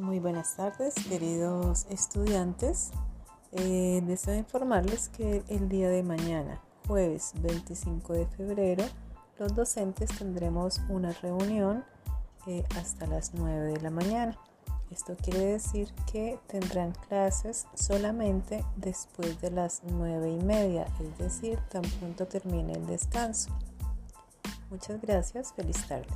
Muy buenas tardes, queridos estudiantes. Eh, deseo informarles que el día de mañana, jueves 25 de febrero, los docentes tendremos una reunión eh, hasta las 9 de la mañana. Esto quiere decir que tendrán clases solamente después de las 9 y media, es decir, tan pronto termine el descanso. Muchas gracias, feliz tarde.